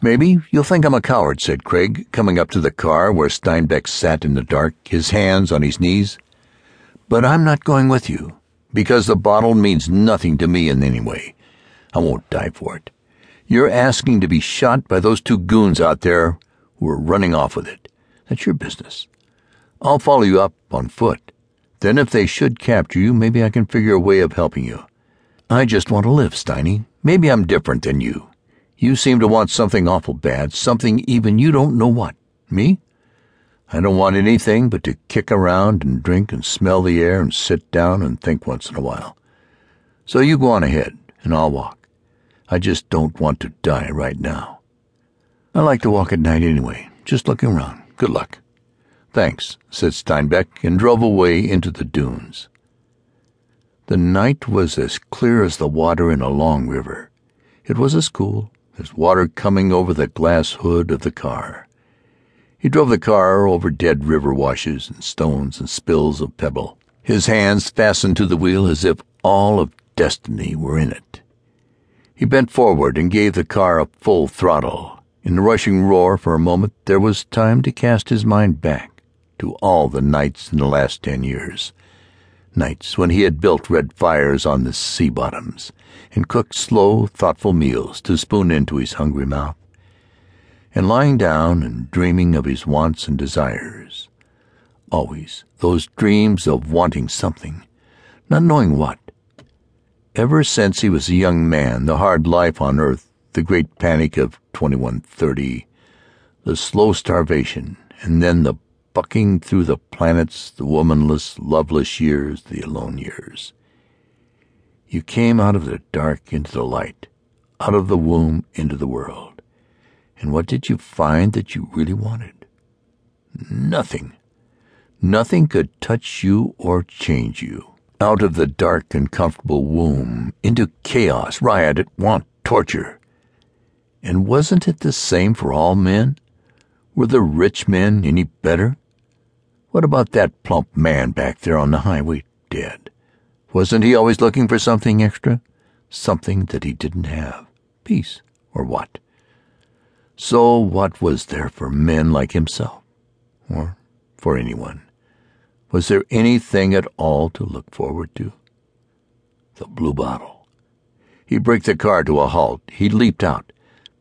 Maybe you'll think I'm a coward, said Craig, coming up to the car where Steinbeck sat in the dark, his hands on his knees. But I'm not going with you, because the bottle means nothing to me in any way. I won't die for it. You're asking to be shot by those two goons out there who are running off with it. That's your business. I'll follow you up on foot. Then if they should capture you, maybe I can figure a way of helping you. I just want to live, Steiny. Maybe I'm different than you. You seem to want something awful bad, something even you don't know what. Me? I don't want anything but to kick around and drink and smell the air and sit down and think once in a while. So you go on ahead, and I'll walk. I just don't want to die right now. I like to walk at night anyway, just looking around. Good luck. Thanks, said Steinbeck, and drove away into the dunes. The night was as clear as the water in a long river. It was as cool, there's water coming over the glass hood of the car. He drove the car over dead river washes and stones and spills of pebble, his hands fastened to the wheel as if all of destiny were in it. He bent forward and gave the car a full throttle. In the rushing roar for a moment there was time to cast his mind back to all the nights in the last ten years nights when he had built red fires on the sea bottoms and cooked slow, thoughtful meals to spoon into his hungry mouth, and lying down and dreaming of his wants and desires. Always those dreams of wanting something, not knowing what. Ever since he was a young man, the hard life on earth, the great panic of 2130, the slow starvation, and then the bucking through the planets, the womanless, loveless years, the alone years. You came out of the dark into the light, out of the womb into the world. And what did you find that you really wanted? Nothing. Nothing could touch you or change you. Out of the dark and comfortable womb into chaos, riot, want, torture. And wasn't it the same for all men? Were the rich men any better? What about that plump man back there on the highway, dead? Wasn't he always looking for something extra? Something that he didn't have? Peace, or what? So what was there for men like himself? Or for anyone? Was there anything at all to look forward to? The blue bottle. He braked the car to a halt. He leaped out,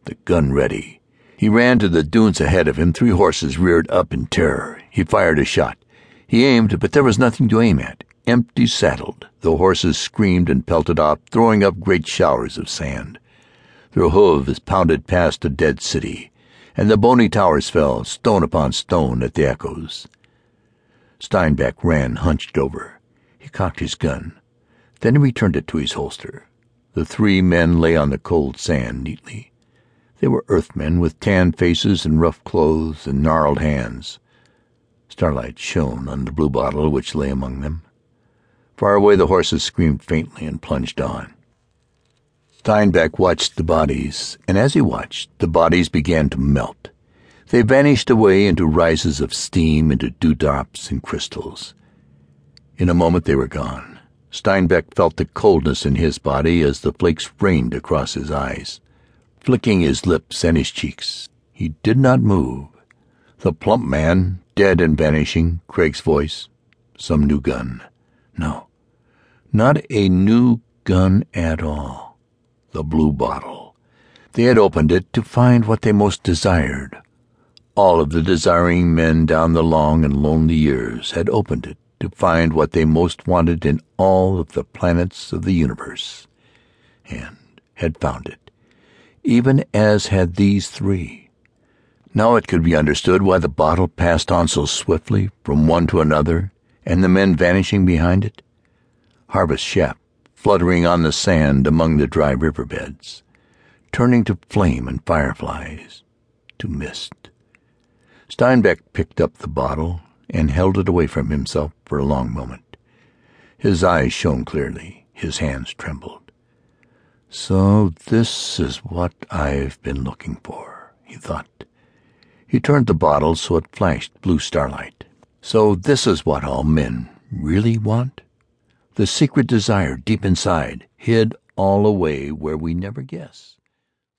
the gun ready. He ran to the dunes ahead of him. Three horses reared up in terror. He fired a shot. He aimed, but there was nothing to aim at. Empty saddled, the horses screamed and pelted off, throwing up great showers of sand. Their hooves pounded past the dead city, and the bony towers fell, stone upon stone, at the echoes. Steinbeck ran hunched over. He cocked his gun. Then he returned it to his holster. The three men lay on the cold sand neatly. They were earthmen with tanned faces and rough clothes and gnarled hands. Starlight shone on the blue bottle which lay among them. Far away the horses screamed faintly and plunged on. Steinbeck watched the bodies, and as he watched, the bodies began to melt. They vanished away into rises of steam, into dewdrops and crystals. In a moment they were gone. Steinbeck felt the coldness in his body as the flakes rained across his eyes flicking his lips and his cheeks. He did not move. The plump man, dead and vanishing, Craig's voice, some new gun. No, not a new gun at all. The blue bottle. They had opened it to find what they most desired. All of the desiring men down the long and lonely years had opened it to find what they most wanted in all of the planets of the universe, and had found it even as had these three. Now it could be understood why the bottle passed on so swiftly from one to another, and the men vanishing behind it. Harvest Shep, fluttering on the sand among the dry river beds, turning to flame and fireflies, to mist. Steinbeck picked up the bottle and held it away from himself for a long moment. His eyes shone clearly, his hands trembled. So this is what I've been looking for, he thought. He turned the bottle so it flashed blue starlight. So this is what all men really want? The secret desire deep inside, hid all away where we never guess.